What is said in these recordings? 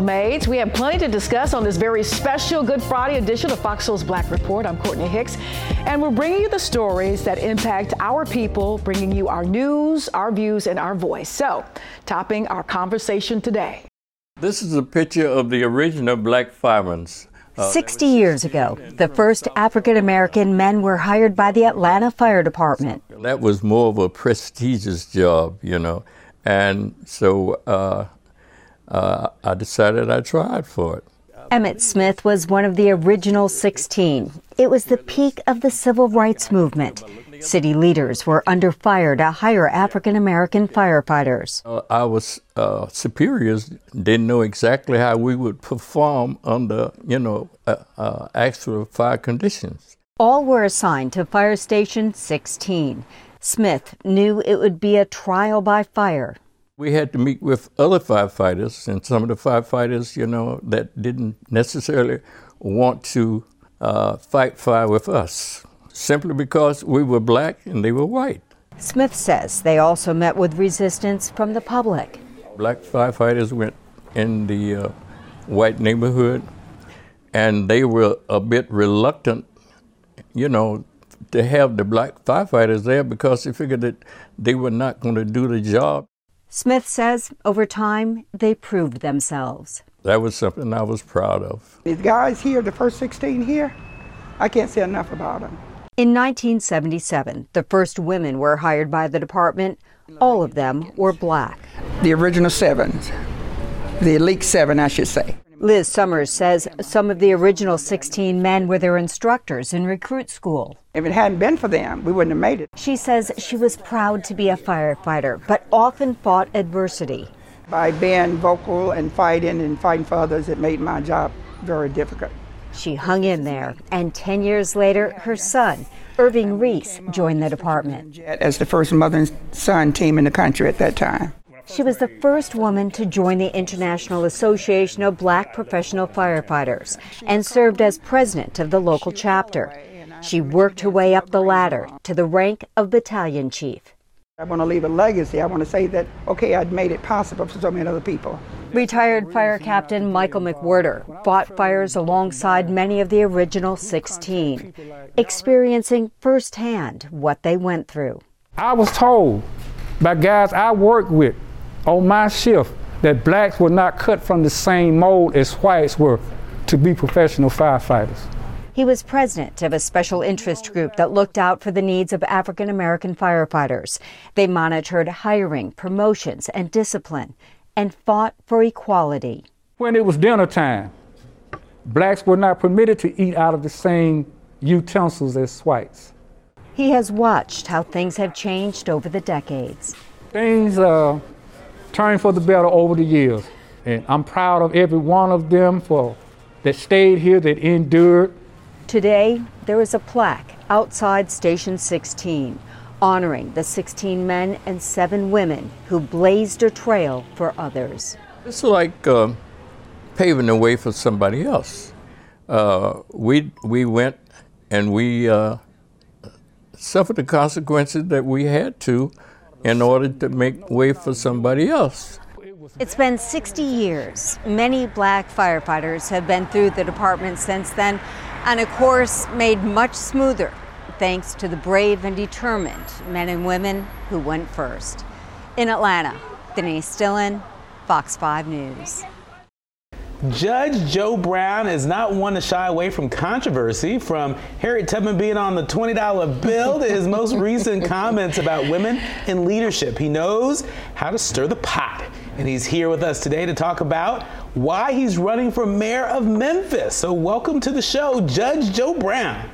soulmates. We have plenty to discuss on this very special Good Friday edition of Fox Soul's Black Report. I'm Courtney Hicks, and we're bringing you the stories that impact our people, bringing you our news, our views, and our voice. So, topping our conversation today. This is a picture of the original black firemen. Uh, 60 years ago, the first African American men were hired by the Atlanta Fire Department. That was more of a prestigious job, you know. And so uh, uh, I decided I tried for it. Emmett Smith was one of the original 16. It was the peak of the civil rights movement. City leaders were under fire to hire African American firefighters. Uh, our uh, superiors didn't know exactly how we would perform under, you know, uh, uh actual fire conditions. All were assigned to Fire Station 16. Smith knew it would be a trial by fire. We had to meet with other firefighters, and some of the firefighters, you know, that didn't necessarily want to uh, fight fire with us, simply because we were black and they were white. Smith says they also met with resistance from the public. Black firefighters went in the uh, white neighborhood, and they were a bit reluctant, you know, to have the black firefighters there because they figured that they were not going to do the job. Smith says over time, they proved themselves. That was something I was proud of. These guys here, the first 16 here, I can't say enough about them. In 1977, the first women were hired by the department. All of them were black. The original sevens, the elite seven, I should say. Liz Summers says some of the original 16 men were their instructors in recruit school. If it hadn't been for them, we wouldn't have made it. She says she was proud to be a firefighter, but often fought adversity. By being vocal and fighting and fighting for others, it made my job very difficult. She hung in there, and 10 years later, her son, Irving Reese, joined the department. As the first mother and son team in the country at that time. She was the first woman to join the International Association of Black Professional Firefighters and served as president of the local chapter. She worked her way up the ladder to the rank of battalion chief. I want to leave a legacy. I want to say that, okay, I'd made it possible for so many other people. Retired Fire Captain Michael McWhirter fought fires alongside many of the original 16, experiencing firsthand what they went through. I was told by guys I worked with on my shift that blacks were not cut from the same mold as whites were to be professional firefighters. He was president of a special interest group that looked out for the needs of African American firefighters. They monitored hiring, promotions, and discipline, and fought for equality. When it was dinner time, blacks were not permitted to eat out of the same utensils as whites. He has watched how things have changed over the decades. Things uh, turned for the better over the years. And I'm proud of every one of them for that stayed here, that endured. Today, there is a plaque outside Station 16 honoring the 16 men and 7 women who blazed a trail for others. It's like uh, paving the way for somebody else. Uh, we, we went and we uh, suffered the consequences that we had to in order to make way for somebody else. It's been 60 years. Many black firefighters have been through the department since then, and a course made much smoother thanks to the brave and determined men and women who went first. In Atlanta, Denise Dillon, Fox 5 News. Judge Joe Brown is not one to shy away from controversy, from Harriet Tubman being on the $20 bill to his most recent comments about women in leadership. He knows how to stir the pot, and he's here with us today to talk about why he's running for mayor of Memphis. So, welcome to the show, Judge Joe Brown.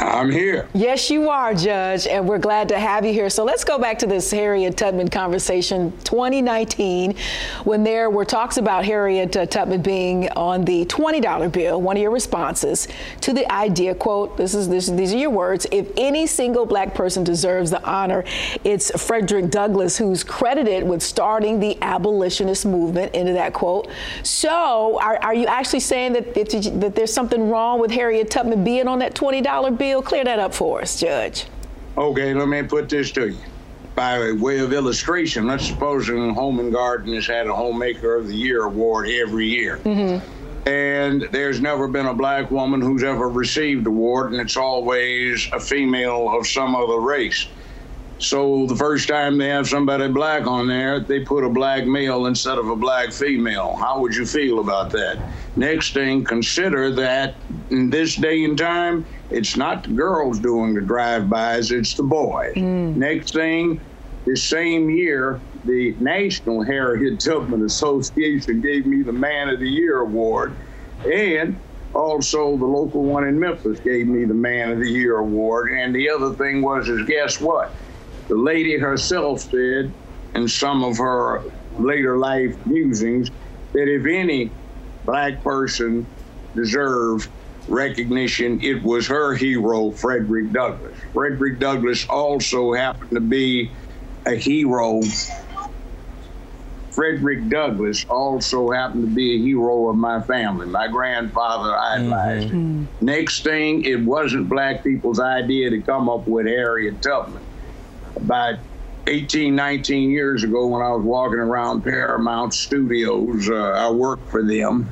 I'm here. Yes, you are, Judge, and we're glad to have you here. So let's go back to this Harriet Tubman conversation 2019 when there were talks about Harriet uh, Tubman being on the $20 bill. One of your responses to the idea, quote, this is, this, these are your words, if any single black person deserves the honor, it's Frederick Douglass who's credited with starting the abolitionist movement, into that quote. So are, are you actually saying that, that there's something wrong with Harriet Tubman being on that $20 bill? Clear that up for us, Judge. Okay, let me put this to you. by way of illustration, let's suppose Home and Garden has had a Homemaker of the Year award every year. Mm-hmm. And there's never been a black woman who's ever received award, and it's always a female of some other race. So the first time they have somebody black on there, they put a black male instead of a black female. How would you feel about that? Next thing, consider that in this day and time, it's not the girls doing the drive-bys, it's the boys. Mm. Next thing, this same year, the National Harriet Tubman Association gave me the Man of the Year award, and also the local one in Memphis gave me the Man of the Year award. And the other thing was, is guess what? The lady herself said in some of her later life musings that if any black person deserved recognition, it was her hero, Frederick Douglass. Frederick Douglass also happened to be a hero. Frederick Douglass also happened to be a hero of my family. My grandfather idolized mm-hmm. Next thing, it wasn't black people's idea to come up with Harriet Tubman about 18, 19 years ago when I was walking around Paramount Studios. Uh, I worked for them.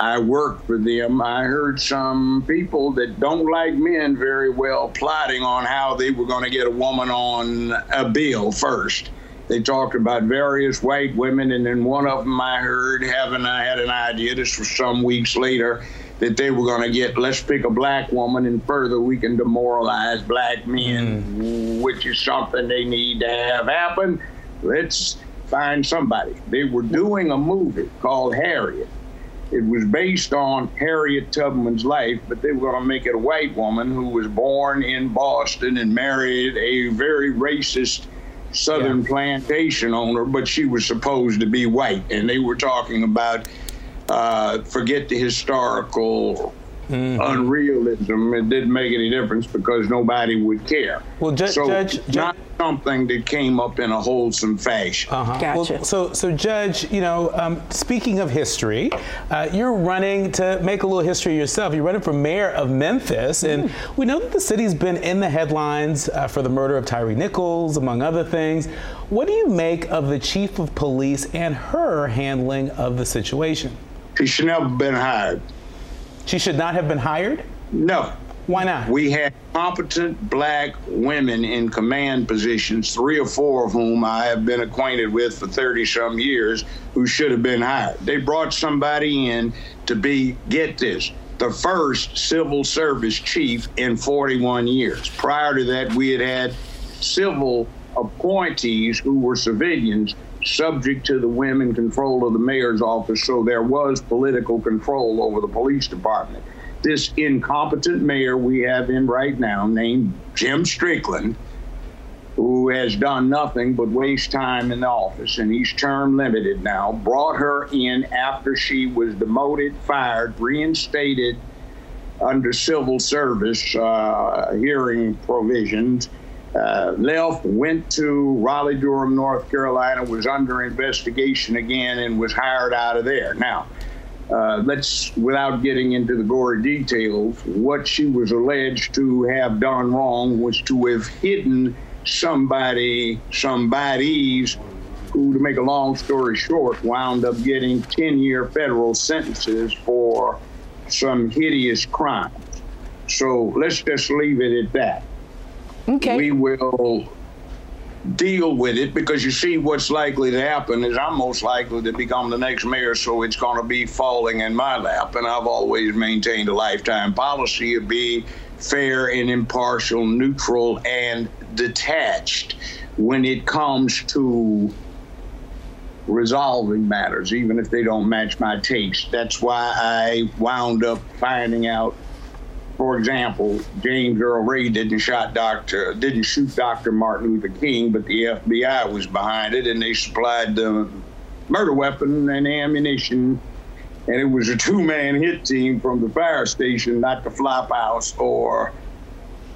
I worked for them. I heard some people that don't like men very well plotting on how they were going to get a woman on a bill first. They talked about various white women, and then one of them I heard having I had an idea. This was some weeks later that they were going to get, let's pick a black woman and further we can demoralize black men, mm. which is something they need to have happen. Let's find somebody. They were doing a movie called Harriet. It was based on Harriet Tubman's life, but they were going to make it a white woman who was born in Boston and married a very racist Southern yeah. plantation owner, but she was supposed to be white. And they were talking about uh, forget the historical mm-hmm. unrealism. It didn't make any difference because nobody would care. Well, ju- so Judge, not something that came up in a wholesome fashion. Uh-huh. Gotcha. Well, so, so Judge, you know, um, speaking of history, uh, you're running to make a little history yourself. You're running for mayor of Memphis, and mm. we know that the city's been in the headlines uh, for the murder of Tyre Nichols, among other things. What do you make of the chief of police and her handling of the situation? She should never have been hired. She should not have been hired? No. Why not? We had competent black women in command positions, three or four of whom I have been acquainted with for 30 some years, who should have been hired. They brought somebody in to be, get this, the first civil service chief in 41 years. Prior to that, we had had civil appointees who were civilians subject to the women control of the mayor's office, so there was political control over the police department. This incompetent mayor we have in right now, named Jim Strickland, who has done nothing but waste time in the office, and he's term limited now, brought her in after she was demoted, fired, reinstated under civil service uh, hearing provisions uh, left, went to Raleigh, Durham, North Carolina, was under investigation again, and was hired out of there. Now, uh, let's, without getting into the gory details, what she was alleged to have done wrong was to have hidden somebody, somebody's, who, to make a long story short, wound up getting 10 year federal sentences for some hideous crimes. So let's just leave it at that. Okay. We will deal with it because you see what's likely to happen is I'm most likely to become the next mayor, so it's going to be falling in my lap. And I've always maintained a lifetime policy of being fair and impartial, neutral, and detached when it comes to resolving matters, even if they don't match my taste. That's why I wound up finding out for example, James Earl Ray didn't shot Dr. didn't shoot Dr. Martin Luther King, but the FBI was behind it, and they supplied the murder weapon and ammunition. And it was a two-man hit team from the fire station, not the flop house or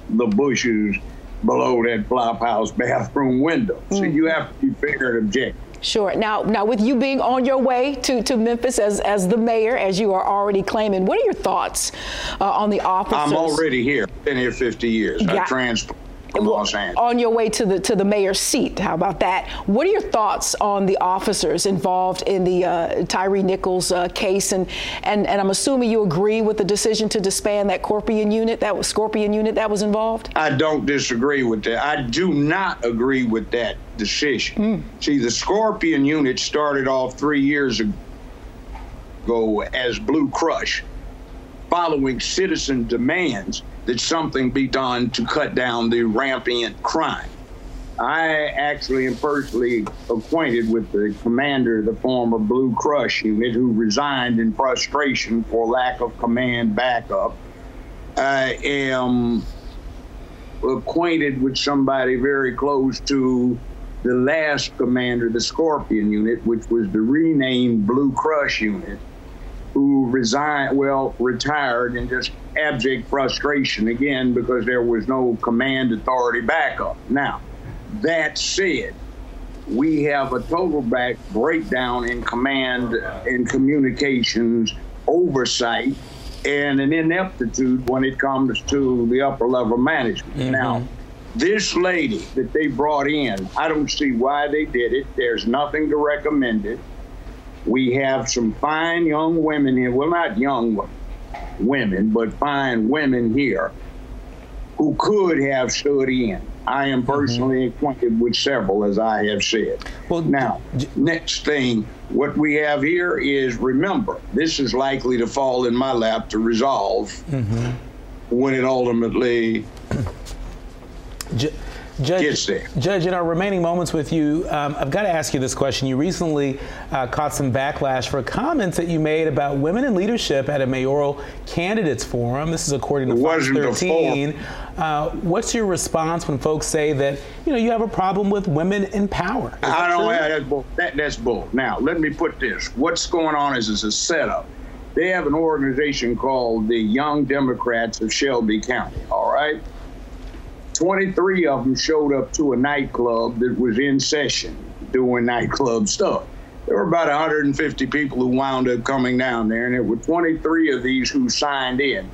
the bushes below that flop house bathroom window. Mm. So you have to be fair and objective. Sure. Now, now with you being on your way to, to Memphis as, as the mayor, as you are already claiming, what are your thoughts uh, on the officers? I'm already here. Been here 50 years. Yeah. I Angeles. On your way to the to the mayor's seat, how about that? What are your thoughts on the officers involved in the uh, Tyre Nichols uh, case, and, and and I'm assuming you agree with the decision to disband that Scorpion unit, that was Scorpion unit that was involved. I don't disagree with that. I do not agree with that decision. Mm. See, the Scorpion unit started off three years ago as Blue Crush, following citizen demands that something be done to cut down the rampant crime. I actually am personally acquainted with the commander the former Blue Crush unit who resigned in frustration for lack of command backup. I am acquainted with somebody very close to the last commander the Scorpion unit, which was the renamed Blue Crush unit who resigned, well, retired in just abject frustration again because there was no command authority backup. Now, that said, we have a total back breakdown in command and communications oversight and an ineptitude when it comes to the upper level management. Mm-hmm. Now, this lady that they brought in, I don't see why they did it. There's nothing to recommend it. We have some fine young women here. Well, not young women, but fine women here who could have stood in. I am mm-hmm. personally mm-hmm. acquainted with several, as I have said. Well, now, j- next thing, what we have here is remember, this is likely to fall in my lap to resolve mm-hmm. when it ultimately. J- Judge, Judge, in our remaining moments with you, um, I've got to ask you this question. You recently uh, caught some backlash for comments that you made about women in leadership at a mayoral candidates forum. This is according to Fox 13. Uh, what's your response when folks say that you know you have a problem with women in power? Is I don't. Have, that's bull. That, that's bull. Now let me put this. What's going on is, is a setup. They have an organization called the Young Democrats of Shelby County. All right 23 of them showed up to a nightclub that was in session doing nightclub stuff. There were about 150 people who wound up coming down there, and there were 23 of these who signed in.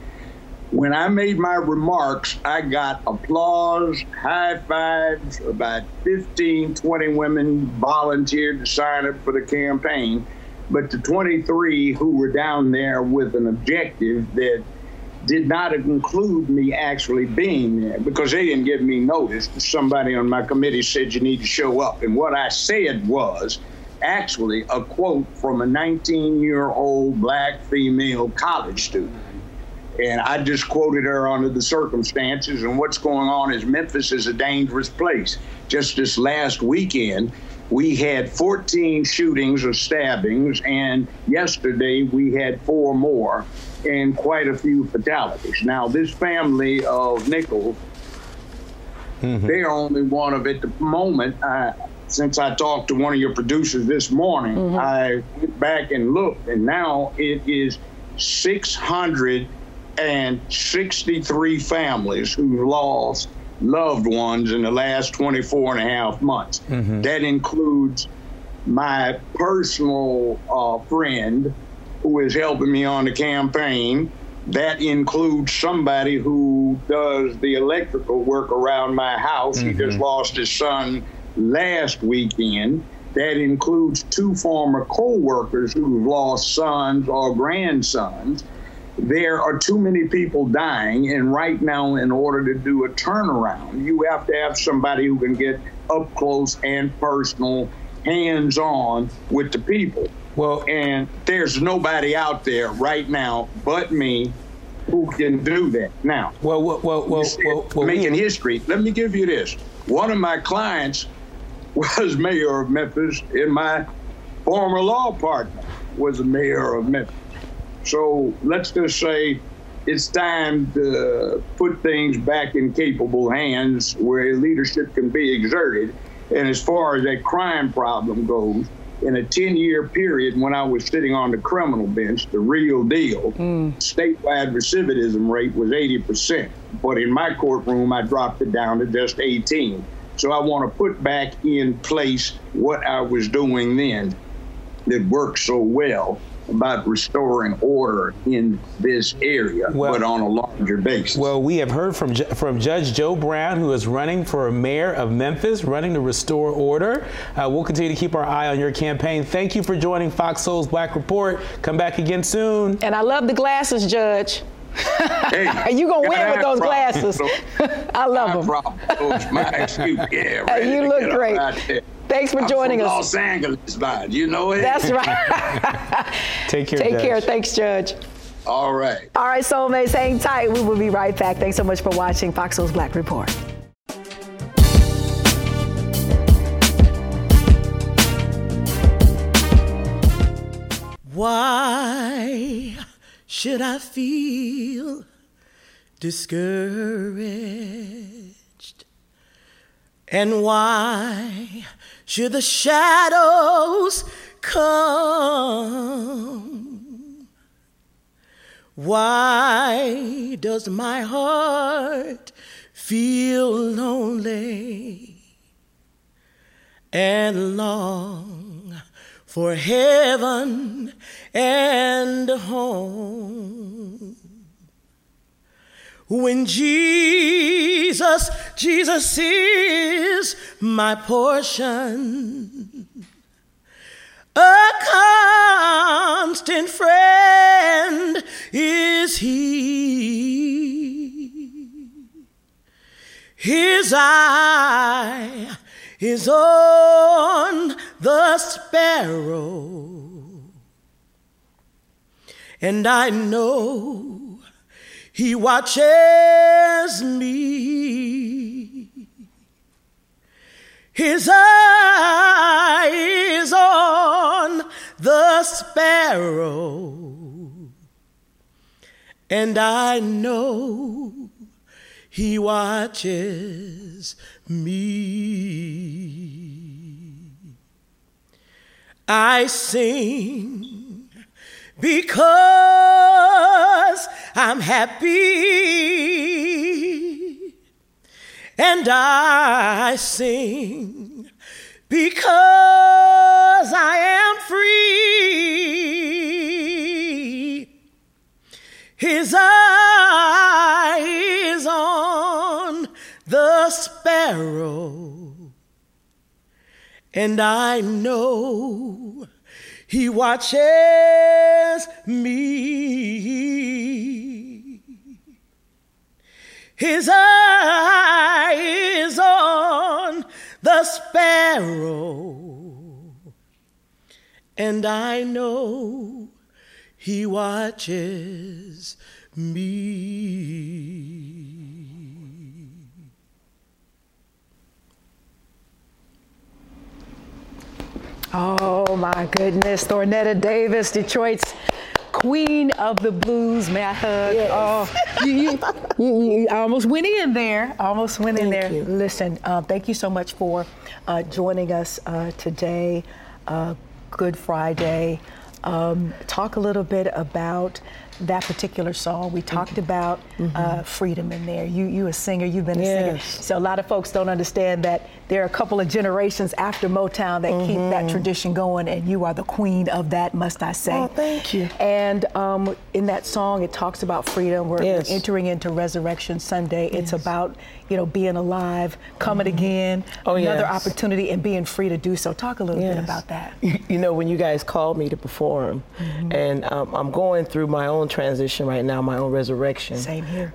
When I made my remarks, I got applause, high fives. About 15, 20 women volunteered to sign up for the campaign. But the 23 who were down there with an objective that did not include me actually being there because they didn't give me notice. Somebody on my committee said you need to show up. And what I said was actually a quote from a 19 year old black female college student. And I just quoted her under the circumstances. And what's going on is Memphis is a dangerous place. Just this last weekend, we had 14 shootings or stabbings, and yesterday we had four more and quite a few fatalities. Now, this family of Nichols, mm-hmm. they're only one of at the moment. I, since I talked to one of your producers this morning, mm-hmm. I went back and looked, and now it is 663 families who've lost loved ones in the last 24 and a half months. Mm-hmm. That includes my personal uh, friend who is helping me on the campaign. That includes somebody who does the electrical work around my house. Mm-hmm. He just mm-hmm. lost his son last weekend. That includes two former co workers who've lost sons or grandsons. There are too many people dying, and right now, in order to do a turnaround, you have to have somebody who can get up close and personal, hands on with the people. Well, and there's nobody out there right now but me who can do that. Now, well, well, well, well, well, well making history. Let me give you this. One of my clients was mayor of Memphis, and my former law partner was the mayor of Memphis. So let's just say it's time to put things back in capable hands where leadership can be exerted. And as far as that crime problem goes, in a 10 year period when I was sitting on the criminal bench, the real deal, mm. statewide recidivism rate was 80%. But in my courtroom, I dropped it down to just 18. So I want to put back in place what I was doing then. that worked so well about restoring order in this area, Well- but on a larger basis. Well, we have heard from from Judge Joe Brown, who is running for mayor of Memphis, running to restore order. Uh, we'll continue to keep our eye on your campaign. Thank you for joining Fox Soul's Black Report. Come back again soon. And I love the glasses, Judge. hey, You gonna win with those problem. glasses. I love them. problem. Those my excuse. Yeah, you look get up great. Out there. Thanks for I'm joining from us. Los Angeles, man. You know it. That's right. Take care. Take Judge. care. Thanks, Judge. All right. All right, soulmates, hang tight. We will be right back. Thanks so much for watching Fox Soul's Black Report. Why should I feel discouraged? And why should the shadows come? Why does my heart feel lonely and long for heaven and home? When Jesus, Jesus is my portion, a constant friend is he. His eye is on the sparrow, and I know he watches me. His eye is on the sparrow, and I know he watches me. I sing because I'm happy. And I sing because I am free. His eye is on the sparrow, and I know he watches me. His eye is on the sparrow, and I know he watches me. Oh my goodness, Thornetta Davis, Detroit's queen of the blues. May I hug? Oh, you, you, you, you almost went in there. Almost went in there. you. Listen, uh, thank you so much for uh, joining us uh, today. Uh, Good Friday. Um, talk a little bit about that particular song. We talked about uh, freedom in there. You, you a singer. You've been a singer. So a lot of folks don't understand that there are a couple of generations after Motown that keep that tradition going, and you are the queen of that, must I say? Oh, thank you. And um, in that song, it talks about freedom. We're, we're entering into Resurrection Sunday. It's about you know being alive, coming again, Oh, another yes. opportunity, and being free to do so. Talk a little bit about that. You, you know, when you guys called me to perform, and um, I'm going through my own transition right now, my own resurrection, Same here.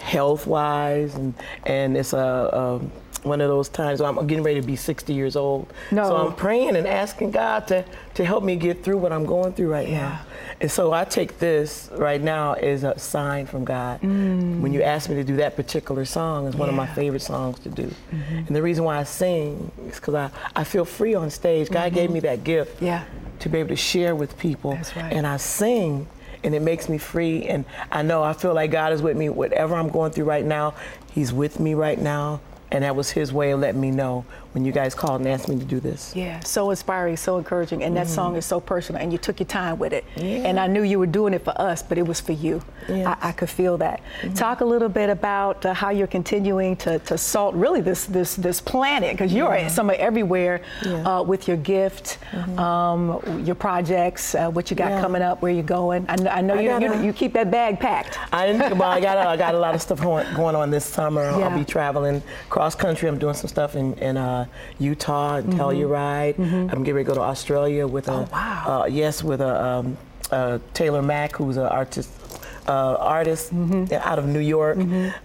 health wise, and and it's a. Um, one of those times I'm getting ready to be 60 years old. No. So I'm praying and asking God to, to help me get through what I'm going through right Yeah. now. And so I take this right now as a sign from God. When you asked me to do that particular song, it's one of my favorite songs to do. And the reason why I sing is because I, I feel free on stage. God gave me that gift Yeah. to be able to share with people. That's right. And I sing and it makes me free. And I know I feel like God is with me. Whatever I'm going through right now, He's with me right now. And that was his way of letting me know when you guys called and asked me to do this. Yeah, so inspiring, so encouraging, and that Mm-hmm. song is so personal, and you took your time with it. Yeah. And I knew you were doing it for us, but it was for you. Yes. Mm-hmm. I, I could feel that. Talk a little bit about uh, how you're continuing to, to salt really this this this planet, because you're somewhere everywhere Yeah. Mm-hmm. uh, with your gift, um, your projects, uh, what you got Yeah. coming up, where you're going. I, I know I you, you gotta- you keep that bag packed. I didn't. Well, I got a, I got a lot of stuff going, going on this summer. Yeah. I'll be traveling cross country. I'm doing some stuff in, in uh, Utah and Telluride. I'm getting ready to go to Australia with a Mm-hmm. Oh, wow. uh, yes with a um, uh, Taylor Mac, who's an artist. Uh, artist Mm-hmm. out of New York.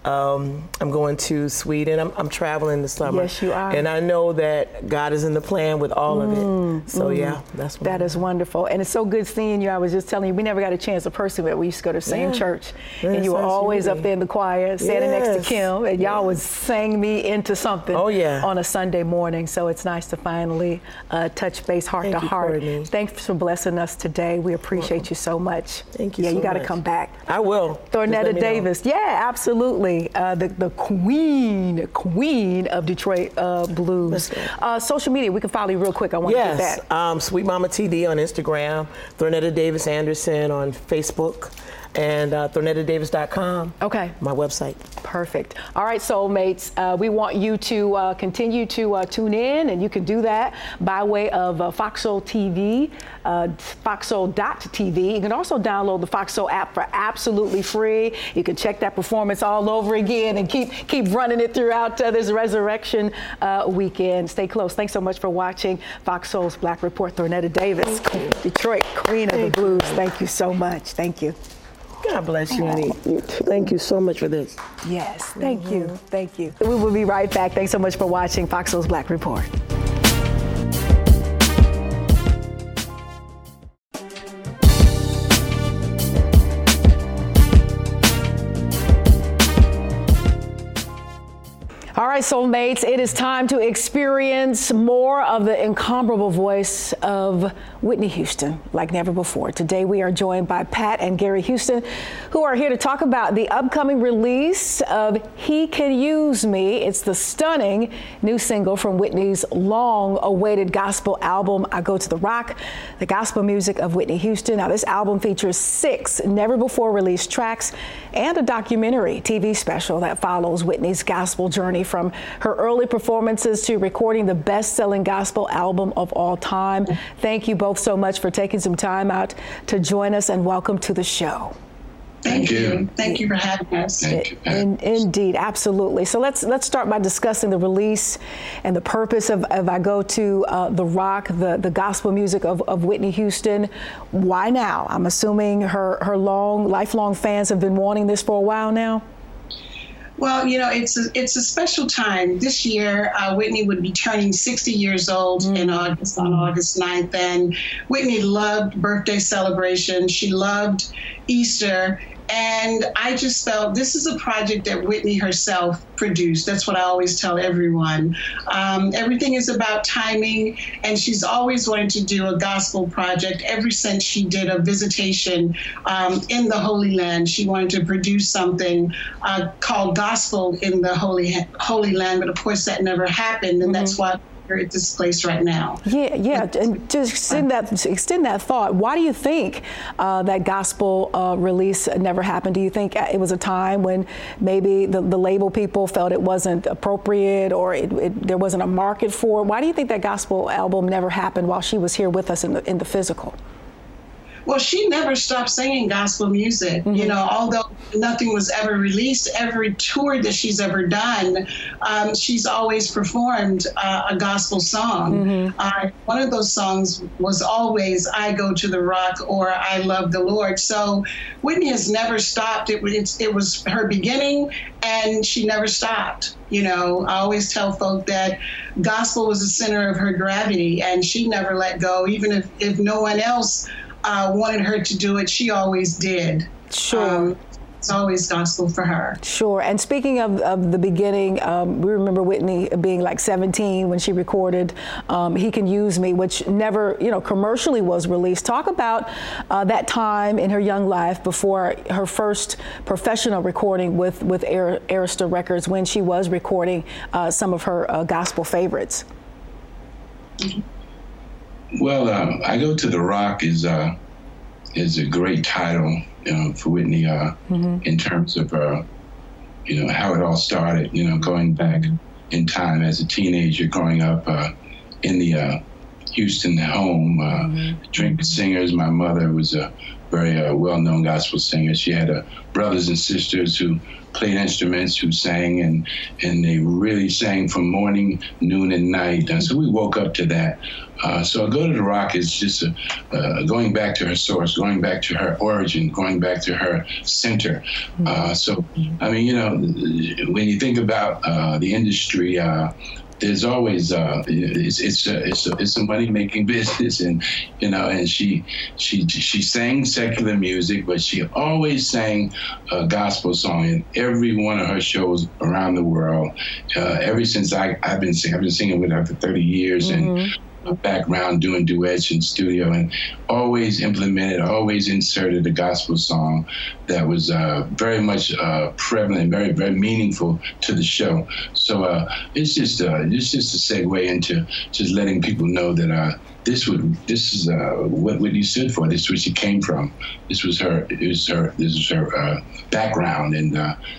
Um, I'm going to Sweden. I'm, I'm traveling this summer. Yes, you are. And I know that God is in the plan with all of it. So yeah, that's Mm, That is wonderful. And it's so good seeing you. I was just telling you, we never got a chance to person, but we used to go to the same Yeah. church. and you were always up there in the choir, standing next to Kim, and y'all was sang me into something Oh, yeah. on a Sunday morning. So it's nice to finally uh, touch base heart Thank to you, heart. Courtney. Thanks for blessing us today. We appreciate you so much. Thank you Yeah, so you got to come back. I will. Thornetta me know. Davis, yeah, absolutely. Uh, the the queen, queen of Detroit uh, blues. Uh, social media, we can follow you real quick. I want to get Yes, that. um, Sweet Mama TD on Instagram, Thornetta Davis Anderson on Facebook, and uh, ThornettaDavis.com. Okay. My website. Perfect. All right, soulmates, uh, we want you to uh, continue to uh, tune in, and you can do that by way of uh, Fox Soul TV, uh, foxsoul.tv. You can also download the Fox Soul app for absolutely free. You can check that performance all over again and keep keep running it throughout uh, this resurrection uh, weekend. Stay close. Thanks so much for watching Fox Soul's Black Report. Thornetta Davis, Detroit Queen of the Blues. Thank you so much. Thank you. God bless you, honey. Thank you so much for this. Yes, thank you, mm-hmm. thank you. We will be right back. Thanks so much for watching Fox Soul's Black Report. Right, soulmates, it is time to experience more of the incomparable voice of Whitney Houston like never before. Today, we are joined by Pat and Gary Houston, who are here to talk about the upcoming release of He Can Use Me. It's the stunning new single from Whitney's long awaited gospel album, I Go to the Rock, the gospel music of Whitney Houston. Now, this album features six never before released tracks and a documentary TV special that follows Whitney's gospel journey from her early performances to recording the best selling gospel album of all time. Thank you both so much for taking some time out to join us and welcome to the show. Thank, Thank you. you. Thank you for having us. Thank you. In, indeed, absolutely. So let's let's start by discussing the release and the purpose of, of I go to uh, the rock, the, the gospel music of, of Whitney Houston. Why now? I'm assuming her her long lifelong fans have been wanting this for a while now. Well, you know, it's a, it's a special time. This year, uh, Whitney would be turning 60 years old in August, on August 9th. And Whitney loved birthday celebrations. She loved Easter. And I just felt this is a project that Whitney herself produced. That's what I always tell everyone. Um, everything is about timing, and she's always wanted to do a gospel project ever since she did a visitation um, in the Holy Land. She wanted to produce something uh, called Gospel in the Holy Holy Land, but of course that never happened, and that's why this place right now. Yeah, yeah, and just extend that extend that thought. Why do you think uh, that gospel uh, release never happened? Do you think it was a time when maybe the, the label people felt it wasn't appropriate or it, it, there wasn't a market for it? Why do you think that gospel album never happened while she was here with us in the in the physical? Well, she never stopped singing gospel music. You know, although nothing was ever released, every tour that she's ever done, um, she's always performed uh, a gospel song. Uh, one of those songs was always "I Go to the Rock" or "I Love the Lord." So Whitney has never stopped. It, was it was her beginning, and she never stopped. You know, I always tell folk that gospel was the center of her gravity, and she never let go, even if, if no one else uh, wanted her to do it, she always did. Sure. Um, it's always gospel for her. Sure. And speaking of, of the beginning, um, we remember Whitney being like 17 when she recorded um, "He Can Use Me," which never, you know, commercially was released. Talk about uh, that time in her young life before her first professional recording with with Arista Records, when she was recording uh, some of her uh, gospel favorites. Well, um, I go to the Rock is uh, is a great title you know, for Whitney uh, mm-hmm. in terms of uh, you know how it all started. You know, going back in time as a teenager, growing up uh, in the uh, Houston home, uh, mm-hmm. drinking singers. My mother was a very uh, well-known gospel singer. She had brothers and sisters who played instruments, who sang, and and they really sang from morning, noon, and night. And so we woke up to that. Uh, so Go to the Rock is just a, uh, going back to her source, going back to her origin, going back to her center. Uh, so, I mean, you know, when you think about uh, the industry, uh, there's always uh, it's it's a, it's a, it's a money making business, and you know, and she she she sang secular music, but she always sang a gospel song in every one of her shows around the world. Uh, ever since I I've been singing, I've been singing with her for 30 years, mm-hmm. and background doing duets in studio and always implemented, always inserted a gospel song that was uh, very much uh, prevalent, very very meaningful to the show. So uh, it's just uh, it's just a segue into just letting people know that uh, this would this is uh, what Whitney stood for. This is where she came from. This was her. Was her. This was her background, and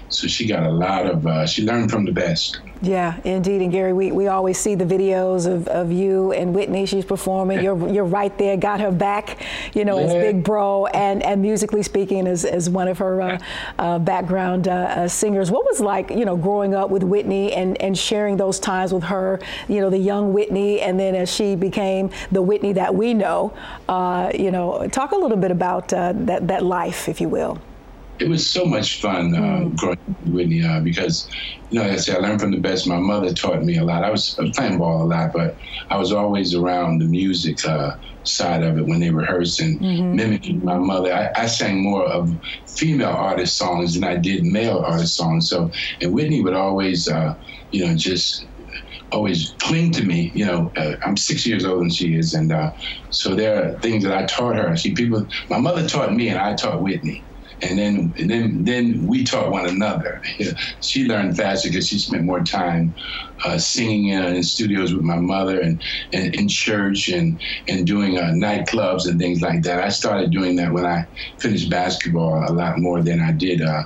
so she got a lot of. She learned from the best. Yeah, indeed. And Gary, we, we always see the videos of, of you and Whitney. She's performing. You're you're right there. Got her back. You know, yeah. as Big Bro, and and musically speaking, as as one of her uh, uh, background singers. What was like, you know, growing up with Whitney and and sharing those times with her. You know, the young Whitney, and then as she became the Whitney that we know. Uh, you know, talk a little bit about uh, that that life, if you will. It was so much fun uh, mm. growing up with Whitney uh, because, you know, like I said, I learned from the best. My mother taught me a lot. I was, I was playing ball a lot, but I was always around the music uh, side of it when they rehearsed and mm-hmm. mimicking my mother. I, I, sang more of female artist songs than I did male artist songs. So, and Whitney would always, uh, you know, just always cling to me. You know, uh, I'm six years older than she is, and uh, so there are things that I taught her. She people, my mother taught me, and I taught Whitney. And then, and then, then we taught one another. she learned faster because she spent more time uh, singing in, in, studios with my mother and, and in church and and doing uh, nightclubs and things like that. I started doing that when I finished basketball a lot more than I did uh,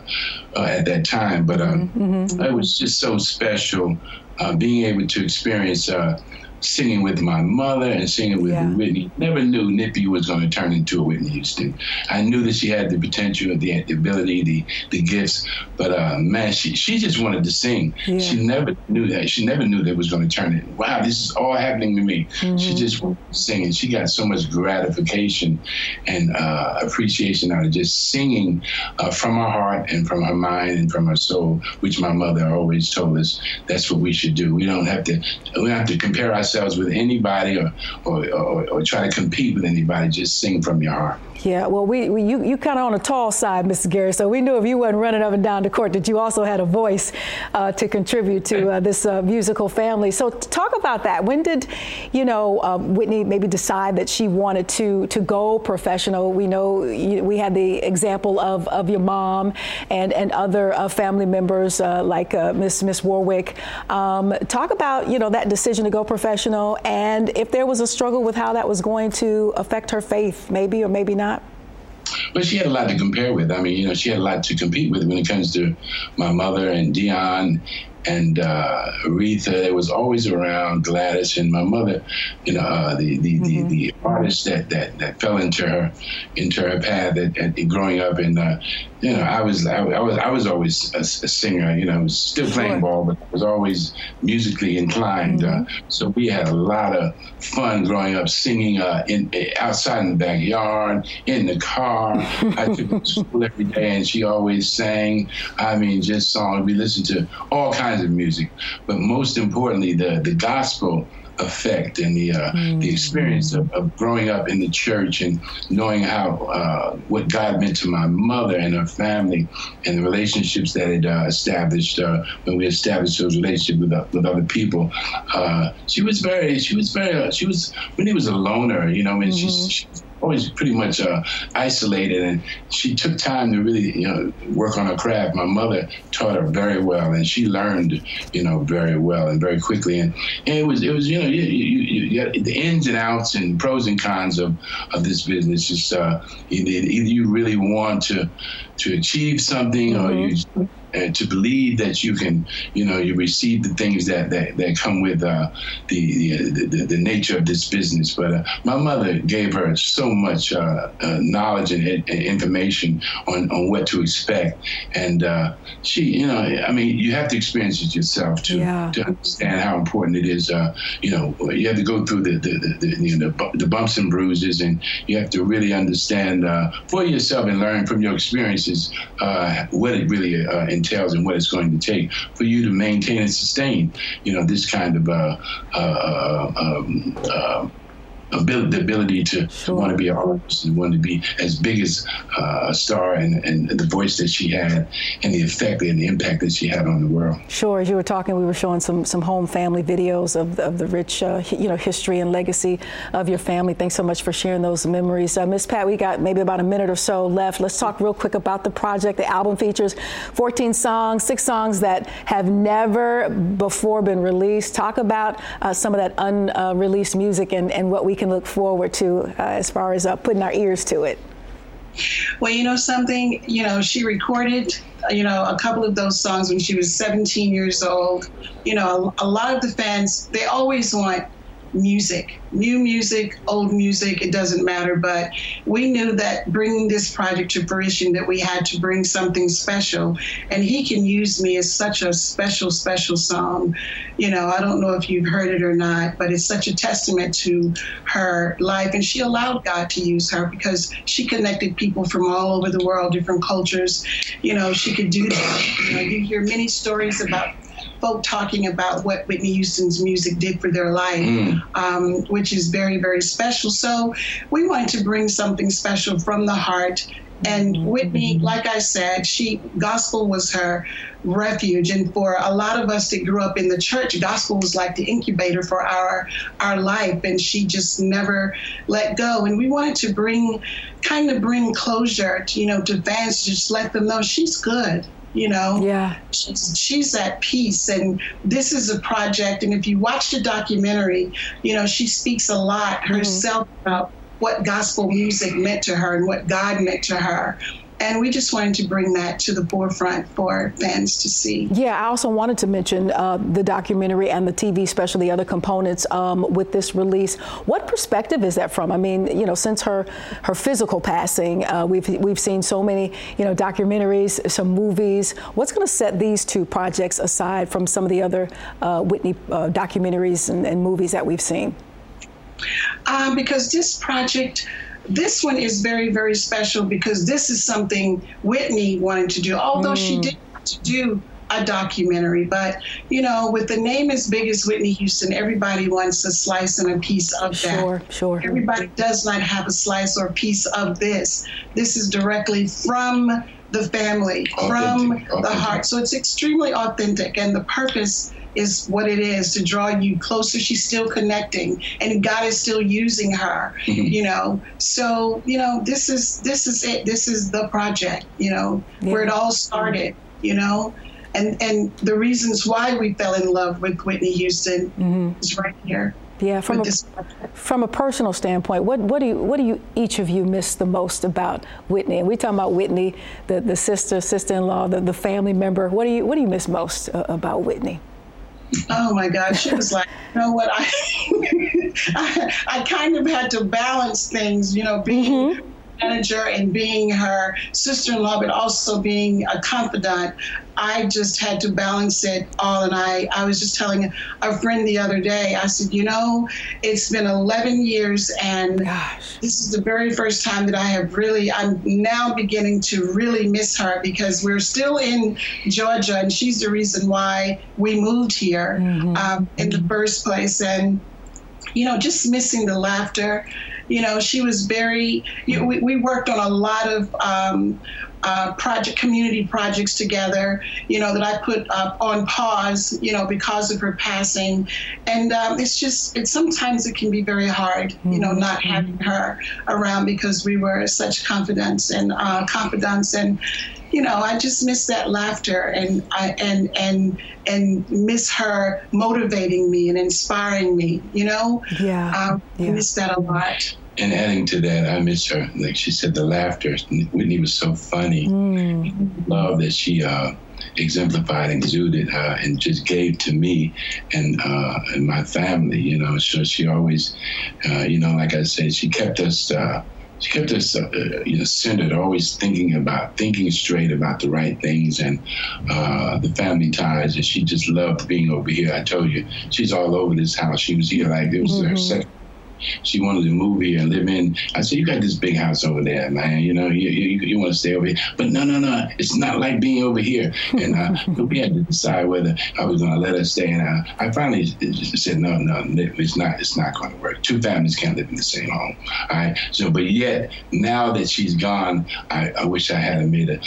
uh at that time. But um, mm-hmm. it was just so special uh, being able to experience uh, singing with my mother and singing with yeah. Whitney. Never knew Nippy was going to turn into a Whitney Houston. I knew that she had the potential, the ability, the the gifts, but uh, man, she she just wanted to sing. Yeah. She never knew that. She never knew that was going to turn it. Wow, this is all happening to me. Mm-hmm. She just wanted to sing, and she got so much gratification and uh, appreciation out of just singing uh, from her heart and from her mind and from her soul, which my mother always told us that's what we should do. We don't have to we don't have to compare ourselves ourselves with anybody or, or, or, or try to compete with anybody. Just sing from your heart. Yeah, well, we, we you, you kind of on the tall side, Mr. Gary, so we knew if you weren't running up and down the court that you also had a voice uh, to contribute to uh, this uh, musical family. So talk about that. When did, you know, um, Whitney maybe decide that she wanted to to go professional? We know you, we had the example of, of your mom and, and other uh, family members uh, like uh, Miss Miss Warwick. Um, talk about, you know, that decision to go professional and if there was a struggle with how that was going to affect her faith, maybe or maybe not not? But she had a lot to compare with. I mean, you know, she had a lot to compete with when it comes to my mother and Dionne and uh, Aretha. It was always around Gladys and my mother. You know, uh, the the, mm-hmm. the the artists that, that that fell into her into her path at, at growing up. And uh, you know, I was I, I, was I was always a, a singer. You know, I was still playing sure. ball, but I was always musically inclined. Uh, mm-hmm. so we had a lot of fun growing up, singing uh, in outside in the backyard, in the car. I took her to school every day, and she always sang. I mean, just songs. We listened to all kinds of music, but most importantly, the the gospel effect and the uh, mm. the experience of, of, growing up in the church and knowing how uh, what God meant to my mother and her family and the relationships that it uh, established uh, when we established those relationships with, uh, with other people. Uh, she was very she was very she was when he was a loner, you know, and mm-hmm. she, she always pretty much uh, isolated, and she took time to really, you know, work on her craft. My mother taught her very well, and she learned, you know, very well and very quickly. And, and it was, it was, you know, you, you, you, the ins and outs and pros and cons of, of this business. Just uh, either, either you really want to to achieve something, mm-hmm. or you and to believe that you can, you know, you receive the things that that, that come with uh, the, the, the nature of this business. But uh, my mother gave her so much uh, uh knowledge and, and, information on, on what to expect, and uh, she, you know, I mean, you have to experience it yourself to yeah. to understand how important it is. Uh, you know, you have to go through the the, the, the, you know, the, bumps and bruises, and you have to really understand for yourself and learn from your experiences what it really entails and what it's going to take for you to maintain and sustain, you know, this kind of uh, uh, uh um, uh ability, the ability to sure. want to be an artist and want to be as big as uh, a star and, and the voice that she had and the effect and the impact that she had on the world. Sure. As you were talking, we were showing some some home family videos of, of the rich, uh, you know, history and legacy of your family. Thanks so much for sharing those memories. Uh, Miss Pat, we got maybe about a minute or so left. Let's talk real quick about the project. The album features 14 songs, six songs that have never before been released. Talk about uh, some of that unreleased music and, and what we can look forward to uh, as far as uh, putting our ears to it? Well, you know something, you know, she recorded, you know, a couple of those songs when she was 17 years old. You know, a, a lot of the fans, they always want music, new music, old music, it doesn't matter. But we knew that bringing this project to fruition, that we had to bring something special. And He Can Use Me is such a special, special song. You know, I don't know if you've heard it or not, but it's such a testament to her life. And she allowed God to use her because she connected people from all over the world, different cultures. You know, she could do that. You know, you hear many stories about folk talking about what Whitney Houston's music did for their life, mm. um, which is very, very special. So we wanted to bring something special from the heart. And Whitney, like I said, she gospel was her refuge. And for a lot of us that grew up in the church, gospel was like the incubator for our our life. And she just never let go. And we wanted to bring kind of bring closure to, you know, to fans, just let them know she's good you know yeah she's, she's at peace and this is a project and if you watch the documentary you know she speaks a lot mm-hmm. herself mm-hmm. about what gospel music meant to her and what god meant to her and we just wanted to bring that to the forefront for fans to see. Yeah, I also wanted to mention uh, the documentary and the TV special, the other components um, with this release. What perspective is that from? I mean, you know, since her her physical passing, uh, we've we've seen so many, you know, documentaries, some movies. What's going to set these two projects aside from some of the other uh, Whitney uh, documentaries and, and movies that we've seen? Uh, because this project this one is very, very special because this is something Whitney wanted to do, although mm. she did want to do a documentary. But, you know, with the name as big as Whitney Houston, everybody wants a slice and a piece of that. Sure, sure. Everybody does not have a slice or piece of this. This is directly from the family, authentic, from authentic. the heart. So it's extremely authentic. And the purpose is what it is to draw you closer. She's still connecting, and God is still using her. Mm-hmm. You know, so you know this is this is it. This is the project. You know, yeah. where it all started. You know, and and the reasons why we fell in love with Whitney Houston mm-hmm. is right here. Yeah, from a, from a personal standpoint, what, what do you what do you each of you miss the most about Whitney? And we talking about Whitney, the, the sister, sister-in-law, the, the family member. What do you what do you miss most uh, about Whitney? Oh my God, she was like, you know what? I, I, I, kind of had to balance things, you know, being mm-hmm. Manager and being her sister-in-law, but also being a confidant. I just had to balance it all. And I, I was just telling a friend the other day, I said, you know, it's been 11 years and Gosh. this is the very first time that I have really, I'm now beginning to really miss her because we're still in Georgia and she's the reason why we moved here mm-hmm. um, in the first place. And you know, just missing the laughter. You know, she was very, you know, we, we worked on a lot of um, uh, project community projects together you know that i put uh, on pause you know because of her passing and um, it's just it's sometimes it can be very hard you know not mm-hmm. having her around because we were such confidence and uh, confidants and you know i just miss that laughter and i and and and miss her motivating me and inspiring me you know yeah, um, yeah. i miss that a lot and adding to that, I miss her. Like she said, the laughter. Whitney was so funny. Mm. Love that she uh, exemplified and exuded uh, and just gave to me and uh, and my family. You know, so she always, uh, you know, like I said, she kept us. Uh, she kept us, uh, you know, centered, always thinking about, thinking straight about the right things and the family ties. And she just loved being over here. I told you, she's all over this house. She was here like it was mm-hmm. her second she wanted to move here and live in. I said, you got this big house over there, man. You know, you, you, you want to stay over here. But no, no, no. It's not like being over here. And uh, we had to decide whether I was going to let her stay. And uh, I finally said, no, no, it's not. It's not going to work. Two families can't live in the same home. All right. So, but yet now that she's gone, I, I wish I had made a,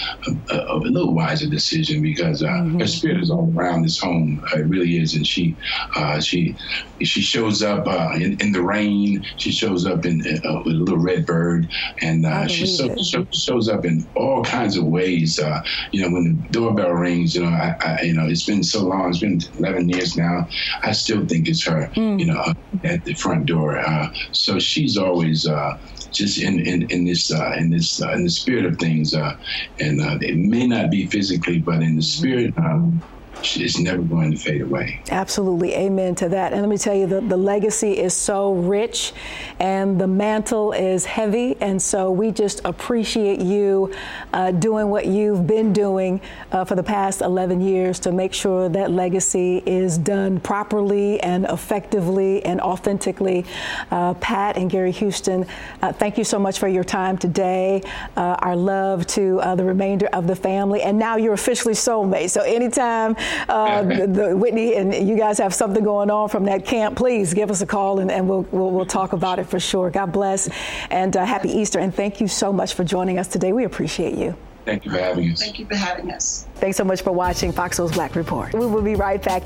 a, a, little wiser decision because uh, mm-hmm. her spirit is all around this home. it really is, and she uh, she she shows up uh, in, in the rain she shows up in uh, with a little red bird, and uh, she so, so, shows up in all kinds of ways. Uh, you know, when the doorbell rings, you know, I, I, you know, it's been so long. It's been 11 years now. I still think it's her. Mm. You know, at the front door. Uh, so she's always uh, just in in, in this uh, in this uh, in the spirit of things, uh, and uh, it may not be physically, but in the spirit. Um, it's never going to fade away. Absolutely. Amen to that. And let me tell you, the, the legacy is so rich and the mantle is heavy. And so we just appreciate you uh, doing what you've been doing uh, for the past 11 years to make sure that legacy is done properly and effectively and authentically. Uh, Pat and Gary Houston, uh, thank you so much for your time today. Uh, our love to uh, the remainder of the family. And now you're officially soulmates. So anytime uh, the, the, Whitney and you guys have something going on from that camp, please give us a call and, and we'll, we'll, we'll, talk about it for sure. God bless and uh, happy Easter. And thank you so much for joining us today. We appreciate you. Thank you for having us. Thank you for having us. Thanks so much for watching Fox Soul's Black Report. We will be right back.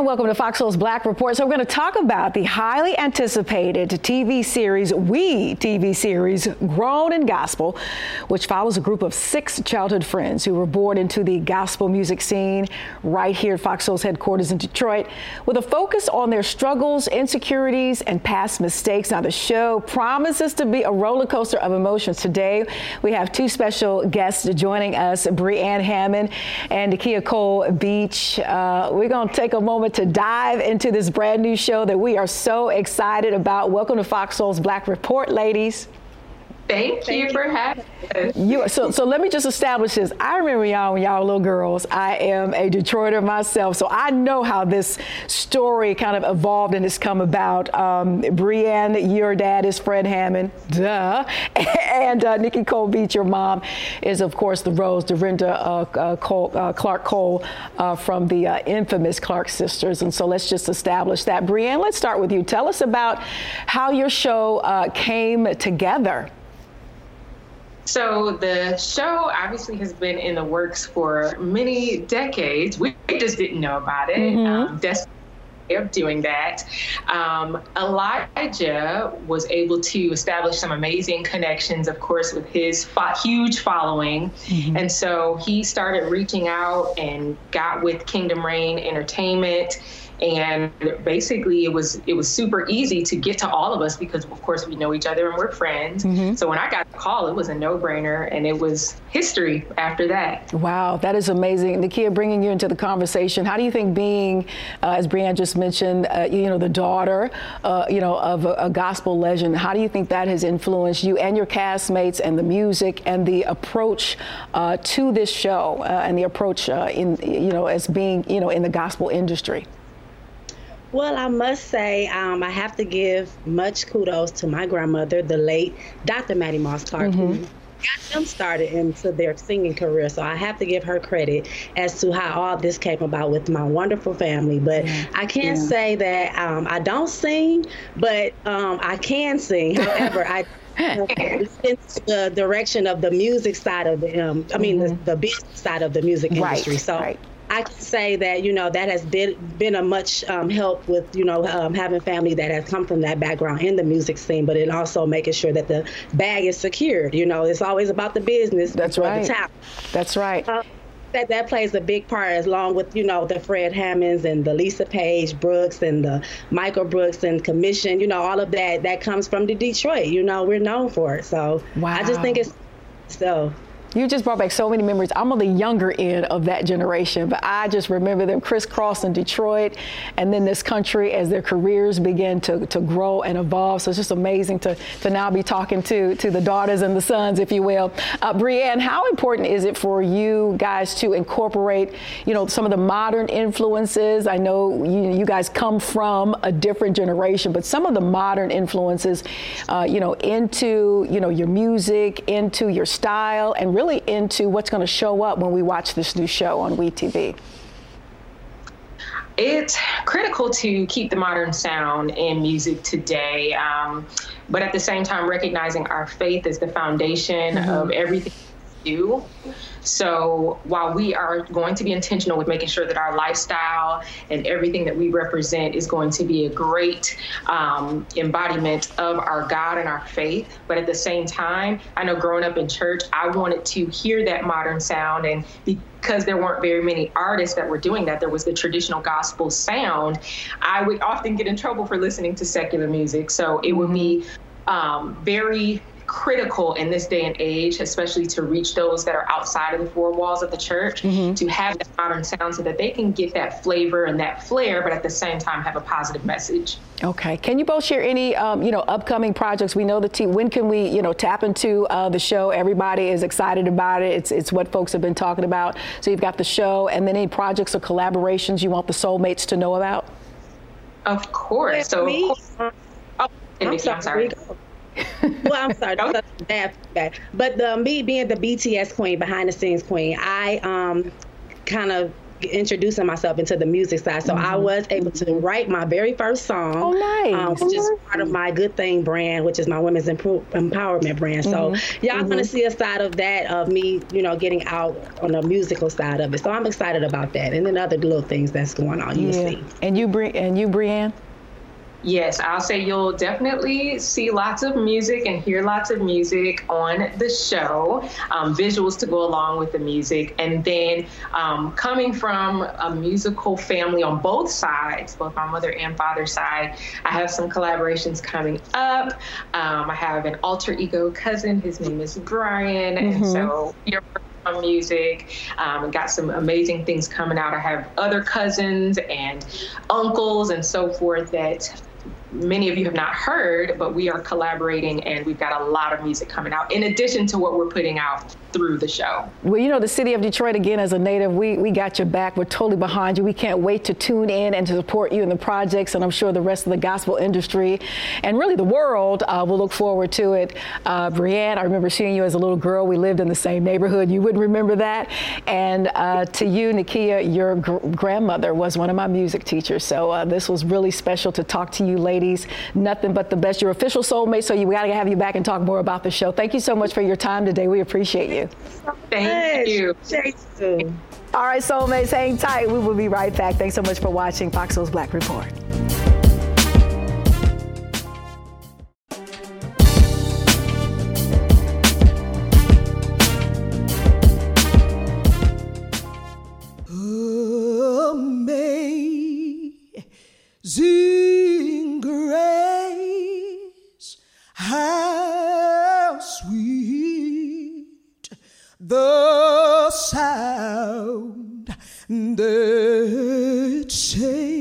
And welcome to Fox Soul's Black Report. So we're going to talk about the highly anticipated TV series, We TV series, Grown in Gospel, which follows a group of six childhood friends who were born into the gospel music scene right here at Fox Soul's headquarters in Detroit, with a focus on their struggles, insecurities, and past mistakes. Now the show promises to be a roller coaster of emotions. Today we have two special guests joining us, Breanne Hammond and Nakia Cole Beach. Uh, we're going to take a moment to dive into this brand new show that we are so excited about. Welcome to Fox Soul's Black Report, ladies. Thank, Thank you for having us. You, so, so let me just establish this. I remember y'all when y'all were little girls. I am a Detroiter myself, so I know how this story kind of evolved and has come about. Um, Breanne, your dad is Fred Hammond, duh, and uh, Nikki Cole Beach, your mom, is of course the Rose Dorinda uh, uh, Cole, uh, Clark Cole uh, from the uh, infamous Clark sisters. And so let's just establish that. Breanne, let's start with you. Tell us about how your show came together. So the show obviously has been in the works for many decades. We just didn't know about it. Mm-hmm. Um, of doing that. Um, Elijah was able to establish some amazing connections, of course, with his fo- huge following. Mm-hmm. And so he started reaching out and got with Kingdom Reign Entertainment and basically it was it was super easy to get to all of us because of course we know each other and we're friends. Mm-hmm. so when i got the call it was a no-brainer and it was history after that. Wow that is amazing. Nakia bringing you into the conversation how do you think being uh, as breanne just mentioned uh, you know the daughter uh, you know of a, a, gospel legend how do you think that has influenced you and your castmates and the music and the approach uh, to this show uh, and the approach uh, in you know as being you know in the gospel industry Well, I must say, um, I have to give much kudos to my grandmother, the late Dr. Mattie Moss Clark, mm-hmm. who got them started into their singing career. So I have to give her credit as to how all this came about with my wonderful family. But yeah. I can't yeah. say that um, I don't sing, but um, I can sing. However, I into the direction of the music side of the, um, I mean, mm-hmm. the, the, business side of the music industry. Right, so right. I can say that you know that has been been a much um, help with you know um, having family that has come from that background in the music scene, but it also making sure that the bag is secured. You know, it's always about the business. That's right. The top. That's right. Uh, that that plays a big part, along with you know the Fred Hammonds and the Lisa Page Brooks and the Michael Brooks and Commissioned. You know, all of that that comes from the Detroit. You know, we're known for it. So wow. I just think it's so you just brought back so many memories. I'm on the younger end of that generation, but I just remember them crisscrossing Detroit and then this country as their careers began to, to grow and evolve. So it's just amazing to, to now be talking to, to the daughters and the sons, if you will. Uh, Brianne, how important is it for you guys to incorporate, you know, some of the modern influences? I know you, you guys come from a different generation, but some of the modern influences, uh, you know, into, you know, your music, into your style, and really into what's going to show up when we watch this new show on WeTV? It's critical to keep the modern sound in music today, um, but at the same time, recognizing our faith as the foundation mm-hmm. of everything do. So while we are going to be intentional with making sure that our lifestyle and everything that we represent is going to be a great um, embodiment of our God and our faith, but at the same time, I know growing up in church, I wanted to hear that modern sound and because there weren't very many artists that were doing that, there was the traditional gospel sound. I would often get in trouble for listening to secular music. So it would be um, very critical in this day and age, especially to reach those that are outside of the four walls of the church, mm-hmm. to have that modern sound so that they can get that flavor and that flair, but at the same time have a positive message. Okay. Can you both share any, um, you know, upcoming projects? We know the team. When can we, you know, tap into uh, the show? Everybody is excited about it. It's it's what folks have been talking about. So you've got the show, and then any projects or collaborations you want the soulmates to know about. Of course. So. Of course. Oh, I'm sorry. I'm sorry well, I'm sorry, that's bad. That but the, me being the BTS queen, behind the scenes queen, I um kind of introducing myself into the music side. So mm-hmm. I was able to write my very first song. Oh, nice. Um, which is part of my Good Thing brand, which is my women's empowerment brand. Mm-hmm. So y'all mm-hmm. going to see a side of that, of me, you know, getting out on the musical side of it. So I'm excited about that. And then other little things that's going on, you'll yeah. see. And you, Bri- and you, Brianne? Yes, I'll say you'll definitely see lots of music and hear lots of music on the show, um, visuals to go along with the music. And then um, coming from a musical family on both sides, both my mother and father's side, I have some collaborations coming up. Um, I have an alter ego cousin, his name is Brian. Mm-hmm. And so you're on music. Um, got some amazing things coming out. I have other cousins and uncles and so forth that many of you have not heard, but we are collaborating and we've got a lot of music coming out in addition to what we're putting out through the show. Well, you know, the city of Detroit, again, as a native, we, we got your back. We're totally behind you. We can't wait to tune in and to support you in the projects, and I'm sure the rest of the gospel industry and really the world uh, will look forward to it. Uh, Brianne, I remember seeing you as a little girl. We lived in the same neighborhood. You wouldn't remember that. And uh, to you, Nakia, your gr- grandmother was one of my music teachers. So uh, this was really special to talk to you ladies. Nothing but the best. Your official soulmate, so you, we got to have you back and talk more about the show. Thank you so much for your time today. We appreciate you you. Thank you. All right, soulmates, hang tight. We will be right back. Thanks so much for watching Fox Soul's Black Report. Amazing grace, how sweet the sound that saved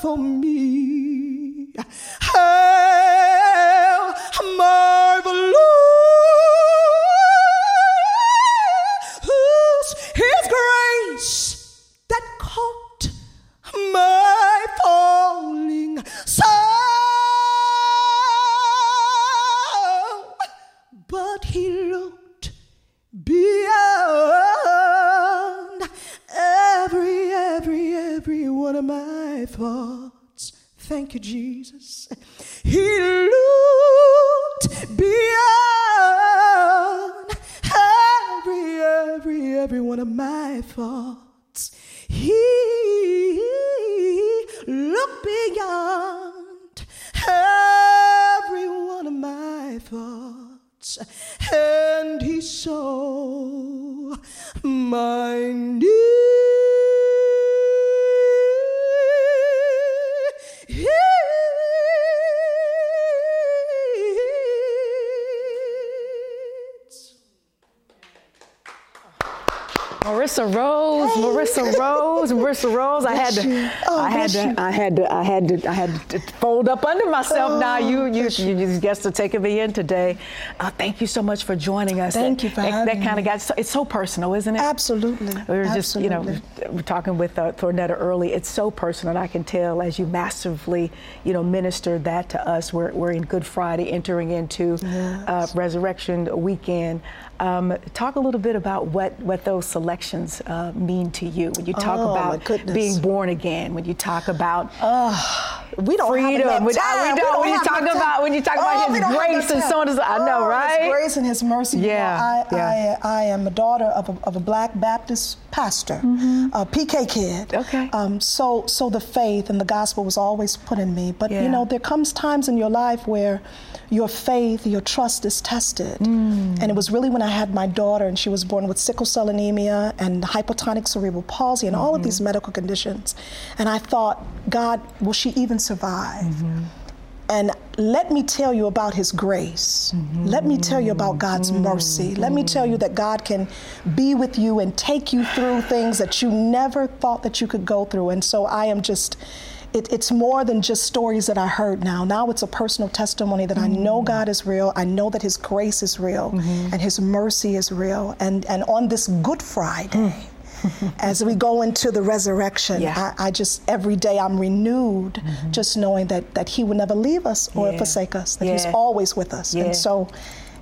for me. Marissa Rose, Marissa Rose, Marissa Rose. I had to, Oh, I had to. I had to, I had to, I had to fold up under myself. now Oh, you, you, bless you, you guessed to taking me in today. Uh, thank you so much for joining us. Thank that, you for that, having That kind of got, so, it's so personal, isn't it? Absolutely. We were just, you know, Absolutely. we're talking with uh, Thornetta early. It's so personal, and I can tell as you massively, you know, ministered that to us. We're, we're in Good Friday, entering into uh, Resurrection Weekend. Um, talk a little bit about what, what those selections uh, mean to you. When you talk Oh, about being born again, when you talk about we don't freedom, have enough time. we We don't, don't when you talk about when you talk Oh, about His grace and so on. I know, Oh, right? His grace and His mercy. You know, Yeah, I, yeah. I, I am a daughter of a, of a black Baptist pastor, a PK kid. Mm-hmm. Okay. Um, so, so the faith and the gospel was always put in me. But Yeah. you know, there comes times in your life where your faith, your trust is tested. Mm. And it was really when I had my daughter, and she was born with sickle cell anemia and hypotonic cerebral palsy and all of Mm-hmm. these medical conditions. And I thought, God, will she even survive? Mm-hmm. And let me tell you about His grace. Mm-hmm. Let me tell you about God's mm-hmm. mercy. Let me tell you that God can be with you and take you through things that you never thought that you could go through. And so I am just. It, it's more than just stories that I heard now. Now it's a personal testimony that I mm-hmm. know God is real. I know that His grace is real and His mercy is real. And, and on this Good Friday, mm. as we go into the resurrection, Yeah. I, I just every day I'm renewed, mm-hmm. just knowing that that He would never leave us or Yeah. forsake us. That He's always with us. Yeah. And so,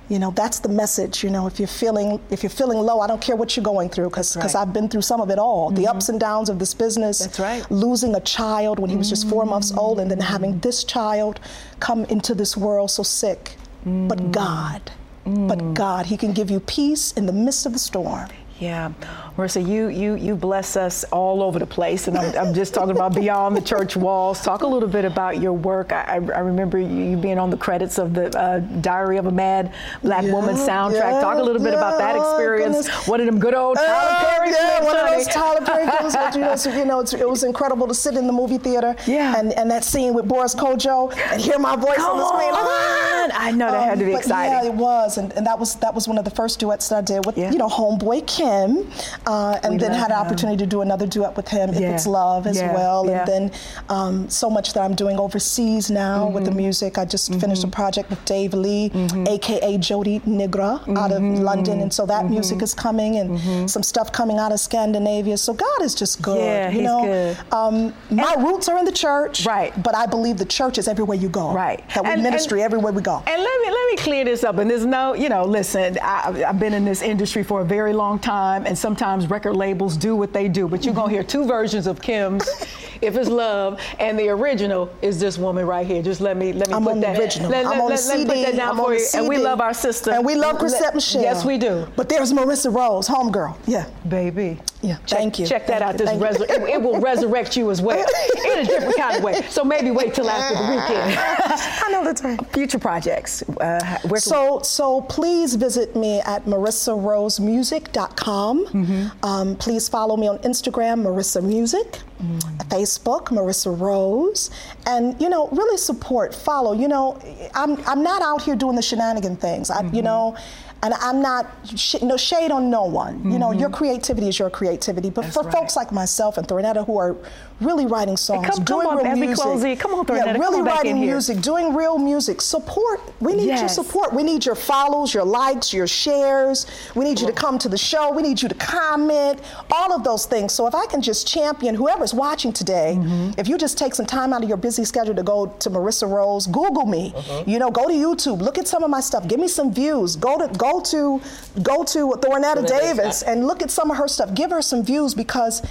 you know, that's the message. You know, if you're feeling if you're feeling low, I don't care what you're going through, because That's right. I've been through some of it all. The mm-hmm. ups and downs of this business. That's right. Losing a child when he was just four months old, and then having mm. this child come into this world so sick. But mm. God, but mm. God, He can give you peace in the midst of the storm. Yeah, Marissa, you you you bless us all over the place, and I'm, I'm just talking about beyond the church walls. Talk a little bit about your work. I, I remember you being on the credits of the uh, Diary of a Mad Black yeah, Woman soundtrack. Yeah, Talk a little bit yeah, about that experience. Oh, one of them good old Tyler uh, Perry yeah, one of those Tyler Perry films. But you know, so, you know it was incredible to sit in the movie theater. Yeah. And, and that scene with Boris Kodjoe and hear my voice Come on the screen. Like, ah! I know that um, had to be um, exciting. Yeah, it was, and, and that was that was one of the first duets that I did with you know Homeboy Kim uh, and we then had an opportunity to do another duet with him, yeah. If It's Love, as yeah. well. Yeah. And then um, so much that I'm doing overseas now mm-hmm. with the mm-hmm. music. I just mm-hmm. finished a project with Dave Lee, mm-hmm. aka Joey Negro, out of mm-hmm. London, and so that mm-hmm. music is coming, and some stuff coming out of Scandinavia. So God is just good. Yeah, you know, good. Um, my and, roots are in the church, right? But I believe the church is everywhere you go, right? That we and, ministry and, everywhere we go. And let me let me clear this up. And there's no, you know, listen, I, I've been in this industry for a very long time, and sometimes record labels do what they do, but you're gonna hear two versions of Kim's if it's love, and the original is this woman right here. Just let me let me I'm put that. Original. Let, I'm let, on let, let, put that down I'm for you. CD. And we love our sister. And we love Chrisette Michele. Yes, we do. But there's Marissa Rose, homegirl. Yeah, baby. Yeah. Check, Thank you. Check that Thank out. This resur- it, it, will resurrect you as well in a different kind of way. So maybe wait till after the weekend. I know that's right. Future projects. Uh, so so please visit me at marissarosemusic.com. Mm-hmm. Um, please follow me on Instagram, Marissa Music. Mm. Facebook, Marissa Rose, and you know, really support, follow. You know, I'm I'm not out here doing the shenanigan things. I, mm-hmm. You know, and I'm not sh- no shade on no one. Mm-hmm. You know, your mm-hmm. creativity is your creativity. But That's for right. folks like myself and Thornetta who are really writing songs, hey, come, doing come on, real music, close come on, Thornetta, yeah, really writing music, doing real music. Support. We need yes. your support. We need your follows, your likes, your shares. We need you to come to the show. We need you to comment. All of those things. So if I can just champion whoever's watching today, mm-hmm. if you just take some time out of your busy schedule to go to Marissa Rose, Google me. Uh-huh. You know, go to YouTube, look at some of my stuff, give me some views. Go to go go to go to Thornetta Davis and look at some of her stuff. Give her some views because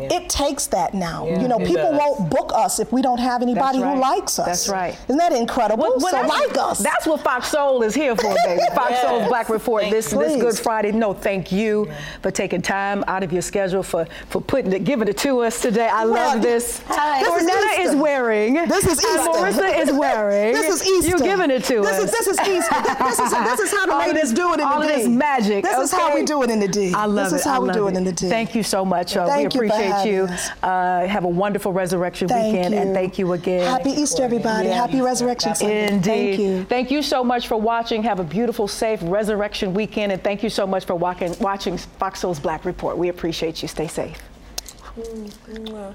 yeah. It takes that now. Yeah, you know, people does. won't book us if we don't have anybody right. who likes us. That's right. Isn't that incredible? Well, well, so like us. That's what Fox Soul is here for, baby. Fox yes. Soul's Black Report thank this this Good Friday. No, thank you yeah. for taking time out of your schedule for for putting it, giving it to us today. I love this. Hi. This Ornetta is, is, wearing. This is Easter. Marissa is wearing. this is Easter. You're giving it to this us. Is, this is Easter. this is this is how the all ladies do it in all the D. All this magic. This okay. is how we do it in the D. I love this it. This is how we do it in the D. Thank you so much. We appreciate you. Uh, have a wonderful resurrection thank weekend, you. and thank you again. Happy Easter, everybody. Yeah. Happy Resurrection Sunday. Indeed. Thank you. Thank you so much for watching. Have a beautiful, safe Resurrection weekend, and thank you so much for walking, watching Fox Soul's Black Report. We appreciate you. Stay safe. Mm-hmm.